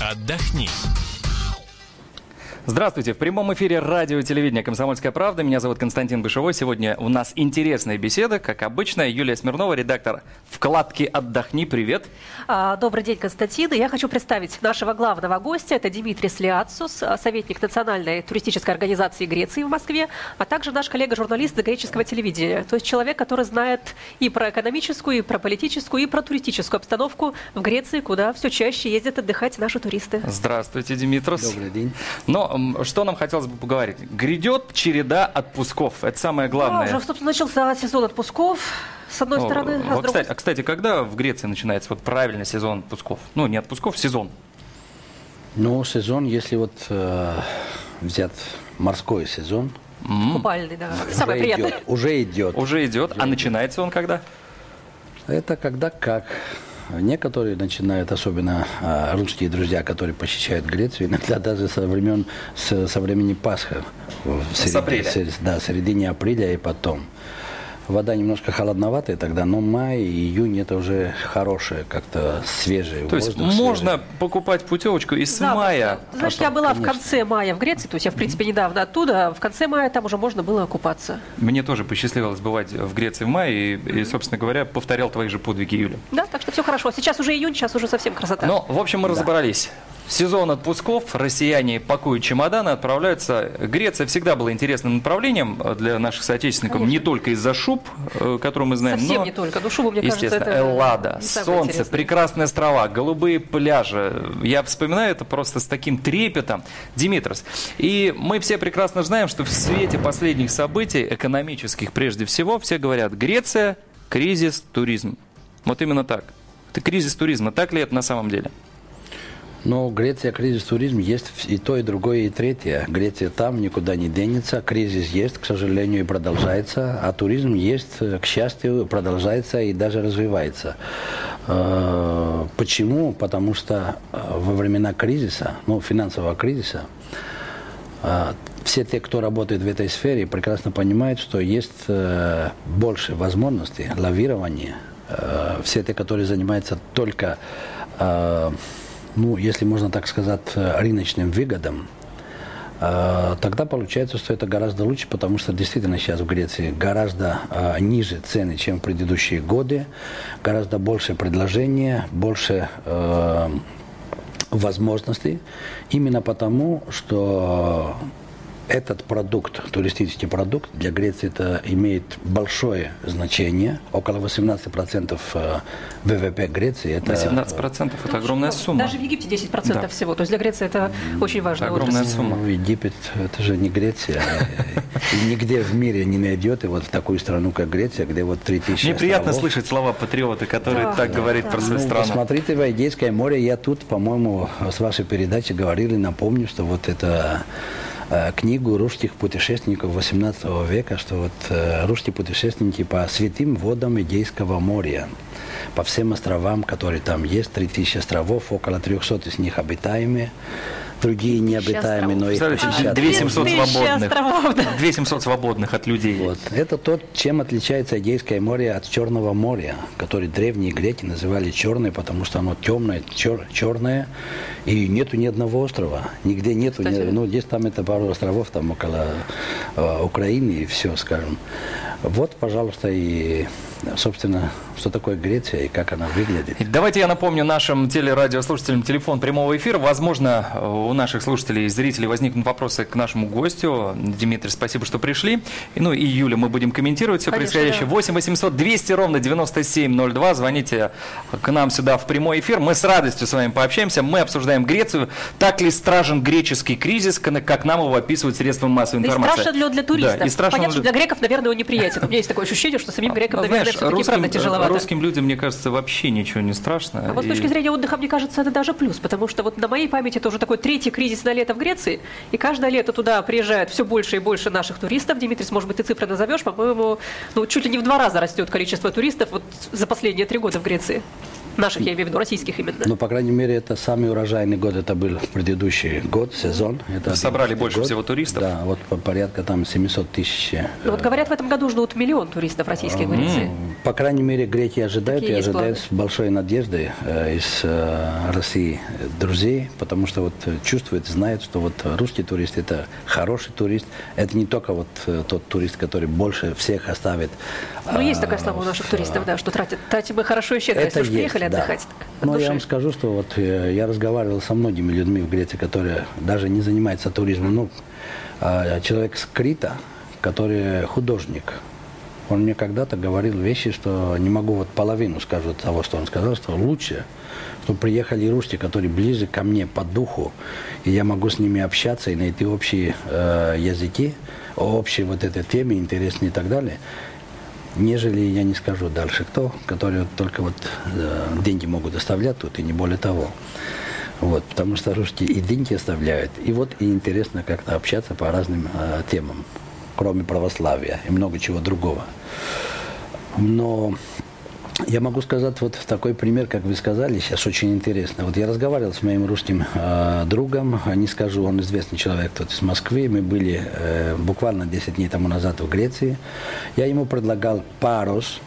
Отдохни. Здравствуйте. В прямом эфире радио и телевидения «Комсомольская правда». Меня зовут Константин Бышевой. Сегодня у нас интересная беседа. Как обычно, Юлия Смирнова, редактор вкладки «Отдохни». Привет. А, Добрый день, Константин. Я хочу представить нашего главного гостя. Это Димитрий Слиацус, советник Национальной туристической организации Греции в Москве, а также наш коллега-журналист греческого телевидения. То есть человек, который знает и про экономическую, и про политическую, и про туристическую обстановку в Греции, куда все чаще ездят отдыхать наши туристы. Здравствуйте, Димитрос. Добрый день. Но что нам хотелось бы поговорить? Грядет череда отпусков. Это самое Да, главное. уже, собственно, начался сезон отпусков, с одной стороны, а с вот, другой кстати, а, кстати, когда в Греции начинается вот правильный сезон отпусков? Ну, не отпусков, сезон. Ну, сезон, если вот э, взять морской сезон, купальный, да. Самое уже приятное. идет, уже идет. Уже идет. А начинается он когда? Это когда как. Некоторые начинают, особенно э, русские друзья, которые посещают Грецию, иногда даже со времен, с- со времени Пасхи. В середине- апреля. сер- да, в середине апреля и потом. Вода немножко холодноватая тогда, но май и июнь это уже хорошее, как-то свежее. То есть воздух можно свежий. покупать путевочку из Запросто. мая. Ты Знаешь, а я была в конечно. конце мая в Греции, то есть я, в принципе, недавно оттуда. В конце мая там уже можно было купаться. Мне тоже посчастливилось бывать в Греции в мае и, и, собственно говоря, повторял твои же подвиги, Юля. Да, так что все хорошо. Сейчас уже июнь, сейчас уже совсем красота. Ну, в общем, мы разобрались. Сезон отпусков, россияне пакуют чемоданы, отправляются. Греция всегда была интересным направлением для наших соотечественников, Конечно. не только из-за шуб, э, которую мы знаем, Совсем но, не только. Ну, шуба, мне кажется, естественно, это Эллада, солнце, интересное. прекрасные острова, голубые пляжи. Я вспоминаю это просто с таким трепетом. Димитрос. И мы все прекрасно знаем, что в свете последних событий, экономических прежде всего, все говорят, Греция, кризис, туризм. Вот именно так. Это кризис туризма. Так ли это на самом деле? Ну, Греция, кризис, туризм есть и то, и другое, и третье. Греция там никуда не денется, кризис есть, к сожалению, и продолжается, а туризм есть, э, к счастью, продолжается и даже развивается. Э, Почему? Потому что э, во времена кризиса, ну, финансового кризиса, все те, кто работает в этой сфере, прекрасно понимают, что есть больше возможностей лавирования. Все те, которые занимаются только, ну, если можно так сказать, э, рыночным выгодом, э, тогда получается, что это гораздо лучше, потому что действительно сейчас в Греции гораздо э, ниже цены, чем в предыдущие годы, гораздо больше предложения, больше э, возможностей, именно потому, что этот продукт, туристический продукт для Греции это имеет большое значение. Около 18% э, ВВП Греции это 18% это огромная сумма. Даже в Египте 10% Да. всего. То есть для Греции это очень важная Это огромная отрасль. сумма. Ну, Египет это же не Греция. И нигде в мире не найдете вот такую страну, как Греция, где вот 3000 Мне приятно слышать слова патриота, которые так да. про свою Ну, страну. посмотрите в Эгейское море. Я тут, по-моему, с вашей передачи говорили, напомню, что вот это книгу русских путешественников 18 века, что вот э, русские путешественники по святым водам Эгейского моря, по всем островам, которые там есть, 3000 островов, около 300 из них обитаемые, другие необитаемые, но их 50. 2700 Тысяча свободных. островов, да. 2700 свободных от людей. Вот. Это то, чем отличается Эгейское море от Черного моря, которое древние греки называли черное, потому что оно темное, чер- черное, и нету ни одного острова, нигде нету, ни- ну, здесь там это пару островов, там около э, Украины и все, скажем. Вот, пожалуйста, и, собственно, что такое Греция и как она выглядит. Давайте я напомню нашим телерадиослушателям телефон прямого эфира. Возможно, у наших слушателей и зрителей возникнут вопросы к нашему гостю. Дмитрий, спасибо, что пришли. И, Ну и Юля, мы будем комментировать все Конечно, происходящее. да. 8 800 200 ровно 9702. Звоните к нам сюда в прямой эфир. Мы с радостью с вами пообщаемся. Мы обсуждаем Грецию. Так ли страшен греческий кризис, как нам его описывают средства массовой И информации? страшно ли он для туристов? Да, и страшно Понятно, он что для греков, наверное, он неприятен. У меня есть такое ощущение, что самим грекам, наверное, все-таки русским, правда тяжеловато. русским людям, мне кажется, вообще ничего не страшно. А вот с точки зрения отдыха, мне кажется, это даже плюс, потому что вот на моей памяти это уже такой третий кризис на лето в Греции, и каждое лето туда приезжает все больше и больше наших туристов. Димитрис, может быть, ты цифры назовешь, по-моему, ну, чуть ли не в два раза растет количество туристов вот за последние три года в Греции. Наших, я имею в виду, российских именно. Ну, по крайней мере, это самый урожайный год, это был предыдущий год, сезон. Это Собрали больше год. всего туристов? Да, вот порядка там 700 тысяч. Ну, вот говорят, в этом году ждут миллион туристов российских в Греции. По крайней мере, греки ожидают Такие и ожидают с большой надеждой э, из э, России друзей, потому что вот чувствуют, знают, что вот русский турист это хороший турист. Это не только вот э, тот турист, который больше всех оставит. Ну, есть такая слава у наших туристов, да, что тратят, тратим мы хорошо и щедро, это если уж приехали да. отдыхать. Так, ну, я вам скажу, что вот э, я разговаривал со многими людьми в Греции, которые даже не занимаются туризмом. Ну, а, человек с Крита, который художник, он мне когда-то говорил вещи, что не могу вот половину скажу того, что он сказал, что лучше, что приехали русские, которые ближе ко мне по духу, и я могу с ними общаться и найти общие э, языки, общие вот этой теме, интересные и так далее, нежели я не скажу дальше кто, которые только вот э, деньги могут оставлять тут и не более того. Вот, потому что русские и деньги оставляют, и вот и интересно как-то общаться по разным э, темам, кроме православия и много чего другого. Но я могу сказать вот такой пример, как вы сказали, сейчас очень интересно. Вот я разговаривал с моим русским э, другом, не скажу, он известный человек тут из Москвы. Мы были э, буквально 10 дней тому назад в Греции. Я ему предлагал Парус,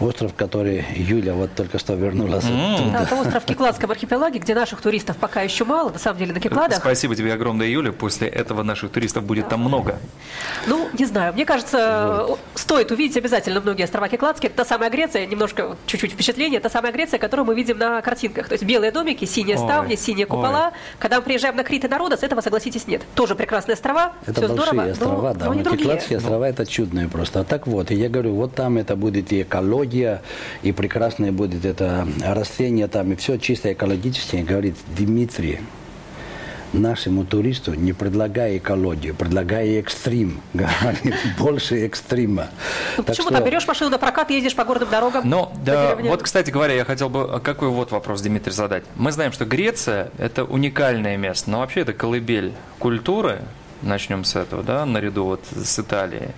Остров, который Юля вот только что вернулась mm. оттуда. Да, это остров в Кикладском архипелаге, где наших туристов пока еще мало, на самом деле, на Кикладах. Спасибо тебе огромное, Юля. После этого наших туристов будет там много. Ну, не знаю. Мне кажется, вот. стоит увидеть обязательно многие острова Кикладские. Это та самая Греция, немножко, чуть-чуть впечатление, это самая Греция, которую мы видим на картинках. То есть белые домики, синие ой, ставни, синие купола. Ой. Когда мы приезжаем на Крит и на Родос, этого, согласитесь, нет. Тоже прекрасные острова, это все большие здорово, острова, но, да. Но, но Кикладские острова, это чудные просто. А так вот, и я говорю, вот там это будет и экология, и и прекрасное будет это растение там, и все чисто экологически, говорит Дмитрий, нашему туристу, не предлагая экологию, предлагая экстрим, говорит, больше экстрима. Ну, почему-то что... берешь машину на прокат, ездишь по горным дорогам. Ну, да, вот, кстати говоря, я хотел бы какой вот вопрос, Дмитрий, задать. Мы знаем, что Греция – это уникальное место, но вообще это колыбель культуры, начнем с этого, да, наряду вот с Италией.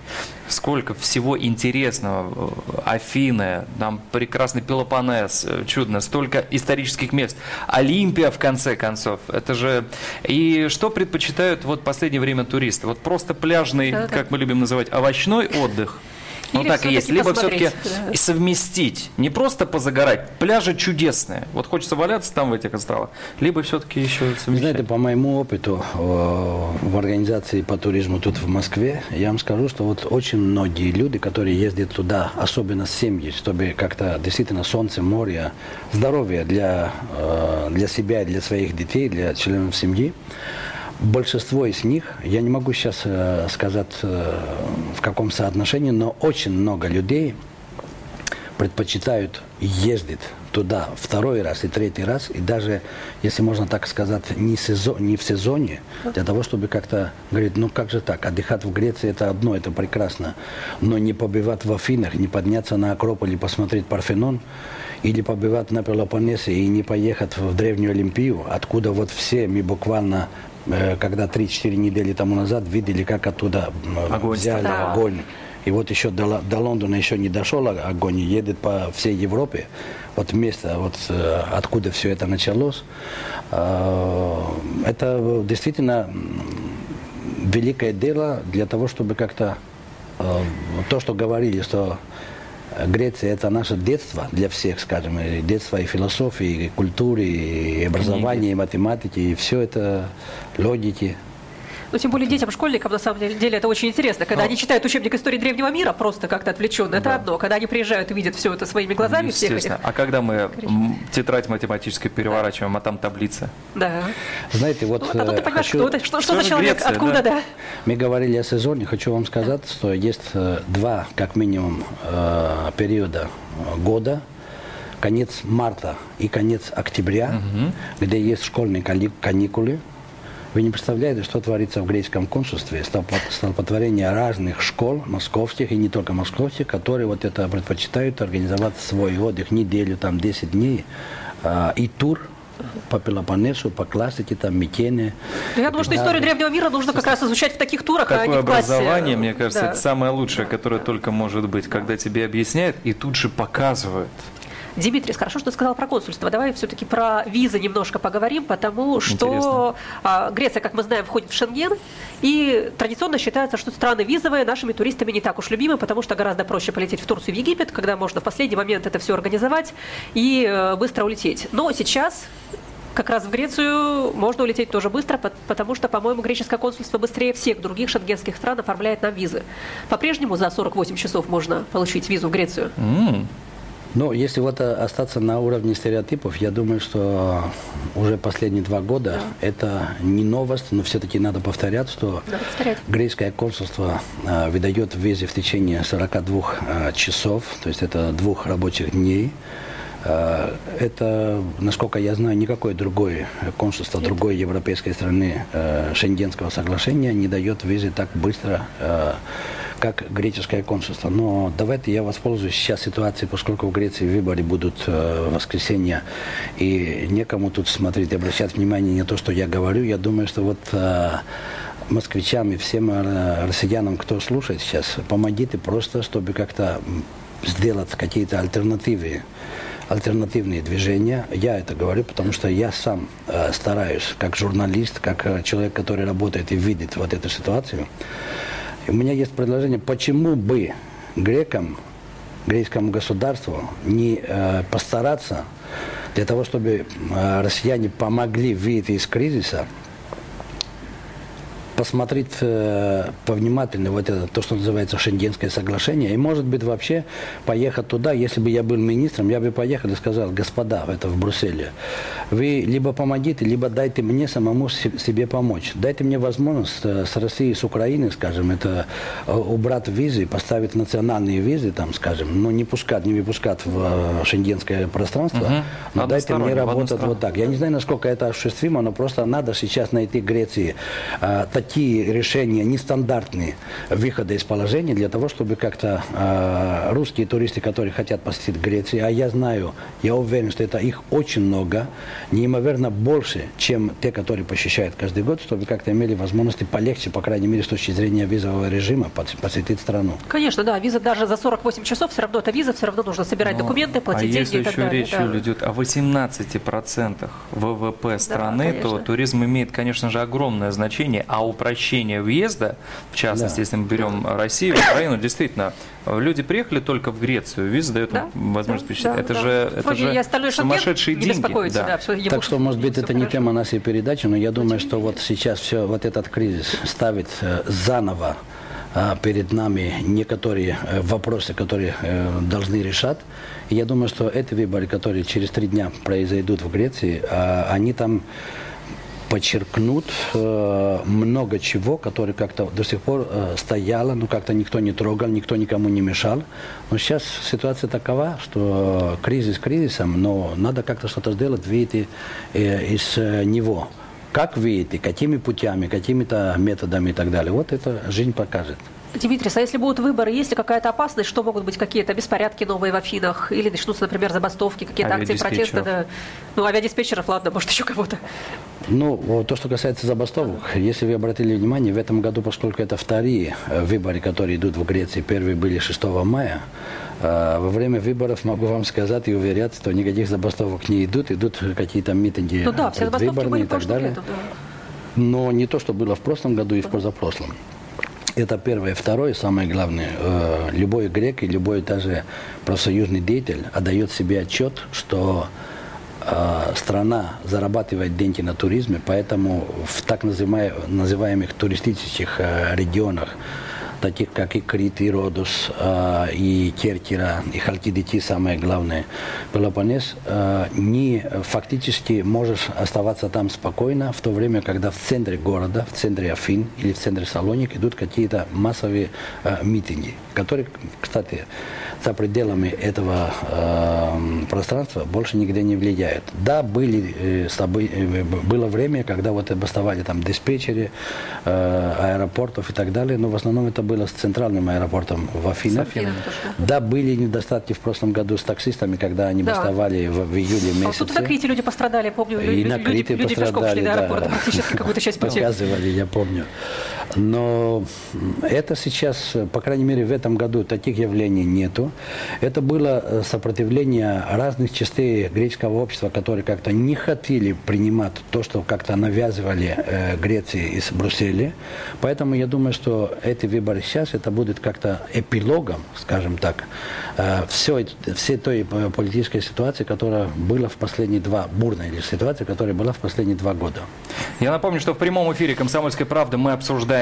Сколько всего интересного. Афины, там прекрасный Пелопонес, чудно, столько исторических мест. Олимпия, в конце концов, это же... И что предпочитают вот последнее время туристы? Вот просто пляжный, как мы любим называть, овощной отдых – ну так и есть. Либо все-таки да. совместить. Не просто позагорать. Пляжи чудесные. Вот хочется валяться там в этих островах. Либо все-таки еще совместить. Знаете, по моему опыту э, в организации по туризму тут в Москве, я вам скажу, что вот очень многие люди, которые ездят туда, особенно с семьей, чтобы как-то действительно солнце, море, здоровье для, э, для себя, для своих детей, для членов семьи, большинство из них, я не могу сейчас э, сказать э, в каком соотношении, но очень много людей предпочитают ездить туда второй раз и третий раз, и даже, если можно так сказать, не, сезон, не в сезоне, для того, чтобы как-то говорить, ну как же так, отдыхать в Греции это одно, это прекрасно, но не побывать в Афинах, не подняться на Акрополь и посмотреть Парфенон, или побывать на Пелопоннесе и не поехать в Древнюю Олимпию, откуда вот все мы буквально когда 3-4 недели тому назад видели, как оттуда огонь взяли да. огонь. И вот еще до, до Лондона еще не дошел огонь, едет по всей Европе. Вот место, вот э, откуда все это началось. Э, это действительно великое дело для того, чтобы как-то то, что говорили, что Греция – это наше детство для всех, скажем, и детство и философии, и культуры, и образования, и математики, и все это логики. Ну, тем более детям, школьникам, на самом деле, это очень интересно. Когда Но... они читают учебник истории древнего мира, просто как-то отвлеченно, это да. одно. Когда они приезжают и видят все это своими глазами, Естественно. всех этих... А когда мы тетрадь математическую переворачиваем, да. а там таблица? Да. Знаете, вот... Ну, а ты понимаешь, хочу... что, это, что, что за человек, Греция, откуда, да? да? Мы говорили о сезоне, хочу вам сказать, да. что есть э, два, как минимум, э, периода года, конец марта и конец октября, угу. где есть школьные каникулы, вы не представляете, что творится в греческом консульстве, столпотворение разных школ, московских и не только московских, которые вот это предпочитают организовать свой отдых неделю, там 10 дней, а, и тур по Пелопоннесу, по классике, там, Микене. Ну, я думаю, что историю древнего мира нужно как раз изучать в таких турах, Такое а не в классе. образование, мне кажется, да. это самое лучшее, которое только может быть, когда тебе объясняют и тут же показывают. Дмитрий, хорошо, что ты сказал про консульство. Давай все-таки про визы немножко поговорим, потому что Интересно. Греция, как мы знаем, входит в Шенген, и традиционно считается, что страны визовые нашими туристами не так уж любимы, потому что гораздо проще полететь в Турцию, в Египет, когда можно в последний момент это все организовать и э, быстро улететь. Но сейчас как раз в Грецию можно улететь тоже быстро, потому что, по-моему, греческое консульство быстрее всех других шенгенских стран оформляет нам визы. По-прежнему за 48 часов можно получить визу в Грецию. Mm. Ну, если вот э, остаться на уровне стереотипов, я думаю, что уже последние два года да. это не новость, но все-таки надо повторять, что да, греческое консульство э, выдает визы в течение 42 э, часов, то есть это двух рабочих дней. Э, это, насколько я знаю, никакое другое консульство Нет. другой европейской страны э, Шенгенского соглашения не дает визы так быстро, э, как греческое консульство. Но давайте я воспользуюсь сейчас ситуацией, поскольку в Греции выборы будут в воскресенье, и некому тут смотреть обращать внимание на то, что я говорю. Я думаю, что вот москвичам и всем россиянам, кто слушает сейчас, помогите просто, чтобы как-то сделать какие-то альтернативы альтернативные движения. Я это говорю, потому что я сам э, стараюсь, как журналист, как э, человек, который работает и видит вот эту ситуацию. У меня есть предложение, почему бы грекам, греческому государству не э, постараться для того, чтобы э, россияне помогли выйти из кризиса, посмотреть э, повнимательнее вот это, то, что называется Шенгенское соглашение, и, может быть, вообще поехать туда, если бы я был министром, я бы поехал и сказал, господа, это в Брюсселе, вы либо помогите, либо дайте мне самому себе помочь. Дайте мне возможность э, с Россией, с Украиной, скажем, это э, убрать визы, поставить национальные визы, там, скажем, но не пускать, не выпускать в шенгенское пространство, угу. но дайте мне работать вот так. Я не знаю, насколько это осуществимо, но просто надо сейчас найти Греции э, такие решения нестандартные выхода из положения для того, чтобы как-то э, русские туристы, которые хотят посетить Грецию, а я знаю, я уверен, что это их очень много, неимоверно больше, чем те, которые посещают каждый год, чтобы как-то имели возможности полегче, по крайней мере, с точки зрения визового режима, посетить страну. Конечно, да, виза даже за 48 часов, все равно это виза, все равно нужно собирать Но, документы, платить а деньги если еще речь да. идет о 18% ВВП страны, да, то туризм имеет, конечно же, огромное значение, а упрощение въезда, в частности, да. если мы берем Россию, Украину, действительно, Люди приехали только в Грецию, виза дает да? возможность да, посетить. Да, это да. же, это же сумасшедшие деньги. Да. Да, так что, может быть, это не тема нашей передачи, но я думаю, что вот сейчас все, вот этот кризис ставит э, заново э, перед нами некоторые э, вопросы, которые должны решать. Я думаю, что эти выборы, которые через три дня произойдут в Греции, они там подчеркнут э, много чего, которое как-то до сих пор э, стояло, но как-то никто не трогал, никто никому не мешал. Но сейчас ситуация такова, что кризис кризисом, но надо как-то что-то сделать, выйти э, из э, него. Как выйти, какими путями, какими-то методами и так далее. Вот это жизнь покажет. Димитрис, а если будут выборы, есть ли какая-то опасность, что могут быть какие-то беспорядки новые в Афинах, или начнутся, например, забастовки, какие-то акции протеста? Да. Ну, авиадиспетчеров, ладно, может, еще кого-то. Ну, то, что касается забастовок, если вы обратили внимание, в этом году, поскольку это вторые э, выборы, которые идут в Греции, первые были 6 мая, э, во время выборов могу вам сказать и уверять, что никаких забастовок не идут, идут какие-то митинги ну, да, все предвыборные и так далее. Лету, да. Но не то, что было в прошлом году и в позапрошлом. Это первое. Второе, самое главное, э, любой грек и любой даже профсоюзный деятель отдает себе отчет, что э, страна зарабатывает деньги на туризме, поэтому в так называемых туристических э, регионах таких как и Крит, и Родос, э, и Керкера, и Халкидики, самое главное, Пелопонес, э, не фактически можешь оставаться там спокойно, в то время, когда в центре города, в центре Афин или в центре Салоник идут какие-то массовые э, митинги, которые, кстати, за пределами этого пространства больше нигде не влияют. Да, были, э, собой, э, было время, когда вот бастовали там диспетчеры аэропортов и так далее, но в основном это было с центральным аэропортом в Афинах. Да, были недостатки в прошлом году с таксистами, когда они да. бастовали в, в июле месяце. А тут на Крите люди пострадали, я помню, и люди, на Крите люди, люди пешком шли до аэропорта да. практически какую-то часть пути. Показывали, я помню. Но это сейчас, по крайней мере, в этом году таких явлений нету. Это было э, сопротивление разных частей греческого общества, которые как-то не хотели принимать то, что как-то навязывали э, Греции из Брюсселя. Поэтому я думаю, что эти выборы сейчас, это будет как-то эпилогом, скажем так, э, все, все той политической ситуации, которая была в последние два, бурной ситуации, которая была в последние два года. Я напомню, что в прямом эфире «Комсомольской правды» мы обсуждаем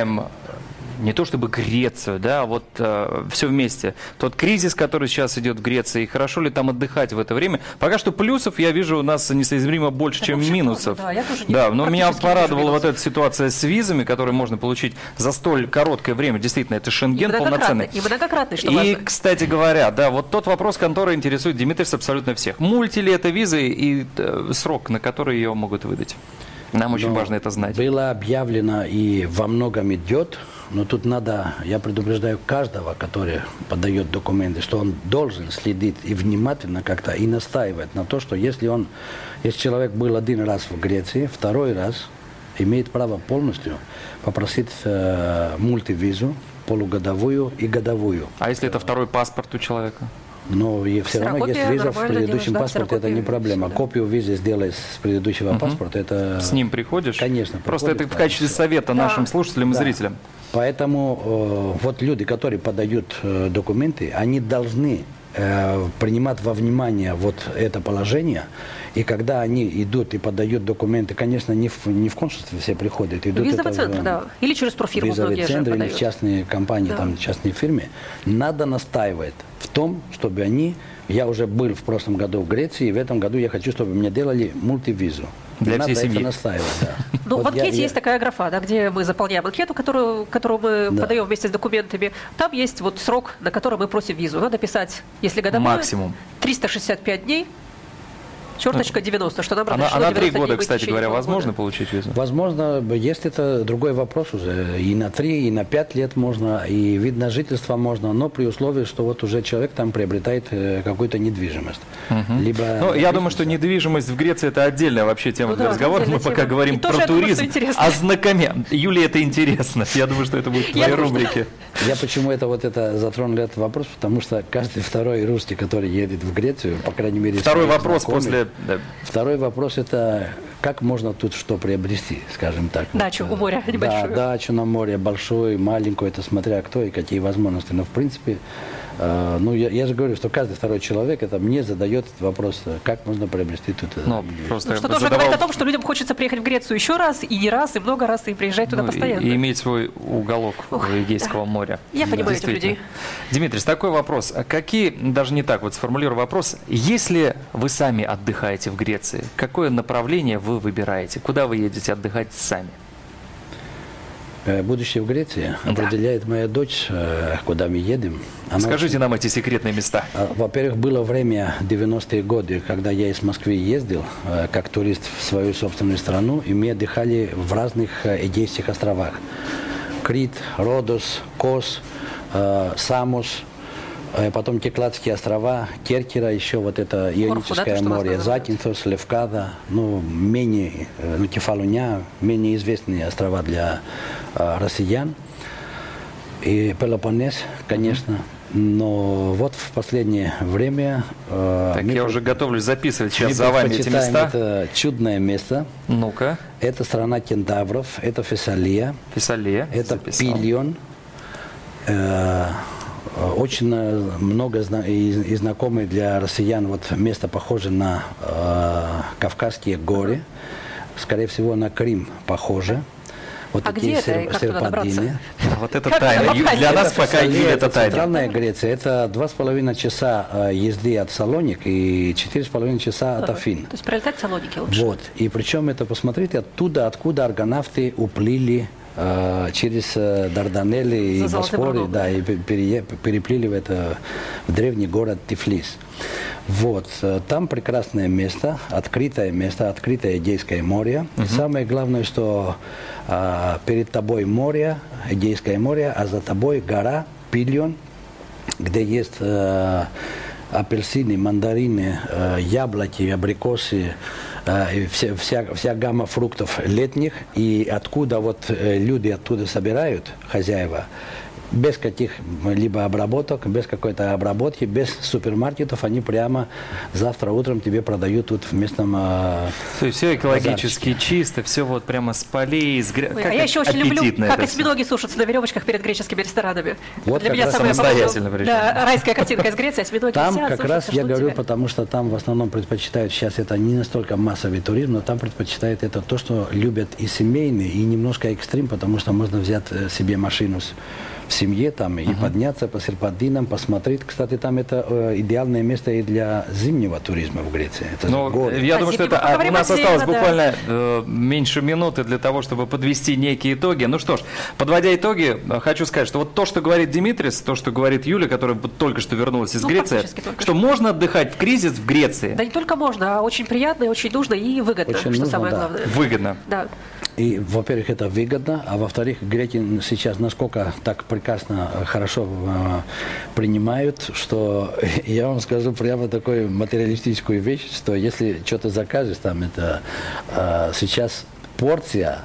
не то чтобы Грецию, да, а вот э, все вместе. Тот кризис, который сейчас идет в Греции, и хорошо ли там отдыхать в это время. Пока что плюсов я вижу у нас несоизмеримо больше, Так чем минусов. тоже, да, я тоже не- да, но меня порадовала вот эта ситуация с визами, которые можно получить за столь короткое время. Действительно, это И Шенген полноценный. многократный, и многократный, что И, важно. кстати говоря, да, вот тот вопрос, который интересует Димитрис абсолютно всех. Мульти ли это визы и э, срок, на который ее могут выдать? Нам очень Но важно это знать. Было объявлено и во многом идет, но тут надо, я предупреждаю каждого, который подает документы, что он должен следить и внимательно как-то и настаивать на то, что если он, если человек был один раз в Греции, второй раз имеет право полностью попросить э, мультивизу полугодовую и годовую. А если это второй паспорт у человека? Но и все равно есть виза в предыдущем да, паспорте, это не проблема. да. Копию визы сделай с предыдущего паспорта, это... С ним приходишь? Конечно, Просто приходит, это в да, качестве всё. совета нашим слушателям и Да. зрителям. Поэтому э, вот люди, которые подают э, документы, они должны э, принимать во внимание вот это положение. И когда они идут и подают документы, конечно, не в, не в консульстве все приходят. Идут Визовый это в, центр, да. Или через турфирму визовый центр или в частные компании, Да. там частные фирмы, надо настаивать в том, чтобы они, я уже был в прошлом году в Греции, и в этом году я хочу, чтобы мне делали мультивизу. Для надо всей это семьи. настаивать, да. Ну, Вот в я- анкете я- есть такая графа, да, где мы заполняем анкету, которую, которую мы Да. подаем вместе с документами. Там есть вот срок, на который мы просим визу. Надо писать, если годовой, Максимум. 365 дней, черточка 90, что нам А на, а разрешено на три 90 дней года, кстати говоря, возможно года. получить визу? Возможно, есть это другой вопрос уже. И на три, и на пять лет можно, и вид на жительство можно, но при условии, что вот уже человек там приобретает э, какую-то недвижимость. Либо Ну, я думаю, что недвижимость в Греции это отдельная вообще тема Ну для да, разговора. Мы отдельная пока тема. говорим И про тоже, я думаю, туризм. интересно. Ознакомя. Юле это интересно. Я думаю, что это будет в твоей рубрике. Я почему это вот это затронул этот вопрос, потому что каждый второй русский, который едет в Грецию, по крайней мере... Второй вопрос знакомых, после... Второй вопрос это как можно тут что приобрести, скажем так. Дачу Вот, у моря э, небольшую. Да, дачу на море, большую, маленькую, это смотря кто и какие возможности. Но в принципе, ну я, я же говорю, что каждый второй человек это мне задает этот вопрос, э, как можно приобрести тут. э, Ну, просто Ну, что тоже задавал- говорит о том, что людям хочется приехать в Грецию еще раз, и не раз, и много раз, и приезжать туда ну, и- постоянно. и, иметь свой уголок у Эгейского моря. Я понимаю этих людей. Дмитрий, такой вопрос. А Какие, даже не так вот сформулирую вопрос, если вы сами отдыхаете в Греции, какое направление вы выбираете? Куда вы едете отдыхать сами? Э, Будущее в Греции определяет моя дочь, э, куда мы едем. Она Скажите нам эти секретные места. А, Во-первых, было время 90-е годы, когда я из Москвы ездил э, как турист в свою собственную страну, и мы отдыхали в разных Эгейских островах. Крит, Родос, Кос, Самос, потом Кекладские острова, Керкера, еще вот это да, Ионическое что вас море? Закинθос, Левкада, ну, менее, э, ну, Кефалуня, менее известные острова для э, россиян. И Пелопоннес, конечно. Но вот в последнее время... э, Так, мы я уже готовлюсь записывать сейчас за вами эти места. Это чудное место. Ну-ка, Это страна кентавров, это Фессалия, Фессалия. это записал. Пильон. Э, Очень э, много и, знакомые для россиян вот место похоже на э, Кавказские горы. Скорее всего, на Крым похоже. Вот А где это и как Вот это Как тайна. Для Это нас пока, Юля, это тайна. Центральная Греция. Это два с половиной часа э, езды от Салоник и четыре с половиной часа от Афин. То есть прилетать в Салоники лучше. Вот. И причем это, посмотрите, оттуда, откуда аргонавты уплыли э, через э, Дарданелли и Руном, да, и переплыли в, это, в древний город Тифлис. Вот, э, там прекрасное место, открытое место, открытое Эгейское море. И самое главное, что э, перед тобой море, Эгейское море, а за тобой гора Пильон, где есть э, апельсины, мандарины, э, яблоки, абрикосы, э, вся, вся, вся гамма фруктов летних, и откуда вот э, люди оттуда собирают, хозяева, без каких-либо обработок, без какой-то обработки, без супермаркетов, они прямо завтра утром тебе продают тут в местном э, То есть все экологически чисто, все вот прямо с полей, с гря... Ой, как а я еще очень люблю, как осьминоги сушатся на веревочках перед греческими ресторанами. Вот Для как меня раз самое самостоятельно причем. Да, райская картинка из Греции, осьминоги Там сидят, как раз сушатся, я ждут говорю, тебя. потому что там в основном предпочитают, сейчас это не настолько массовый туризм, но там предпочитают это то, что любят и семейный, и немножко экстрим, потому что можно взять э, себе машину с- в семье там и подняться по серпантинам, посмотреть. Кстати, там это э, идеальное место и для зимнего туризма в Греции. Это Но горы. я А думаю, что это а, у нас отдельно, осталось да. буквально э, меньше минуты для того, чтобы подвести некие итоги. Ну что ж, подводя итоги, хочу сказать, что вот то, что говорит Димитрис, то, что говорит Юля, которая только что вернулась из Ну, Греции, только что можно отдыхать в кризис в Греции. Да не только можно, а очень приятно, и очень нужно и выгодно, Очень что нужно, самое да. главное. Выгодно. Да. И, во-первых, это выгодно, а во-вторых, греки сейчас насколько так прекрасно, э, хорошо э, принимают, что я вам скажу прямо такую материалистическую вещь, что если что-то закажешь, там это э, сейчас порция,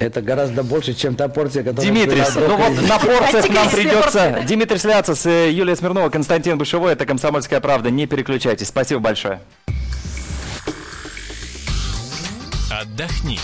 это гораздо больше, чем та порция, которая Димитрис, ну вот на порциях нам придется... Сляцис, э, Юлия Смирнова, Константин Бышевой, это «Комсомольская правда». Не переключайтесь. Спасибо большое. Отдохни.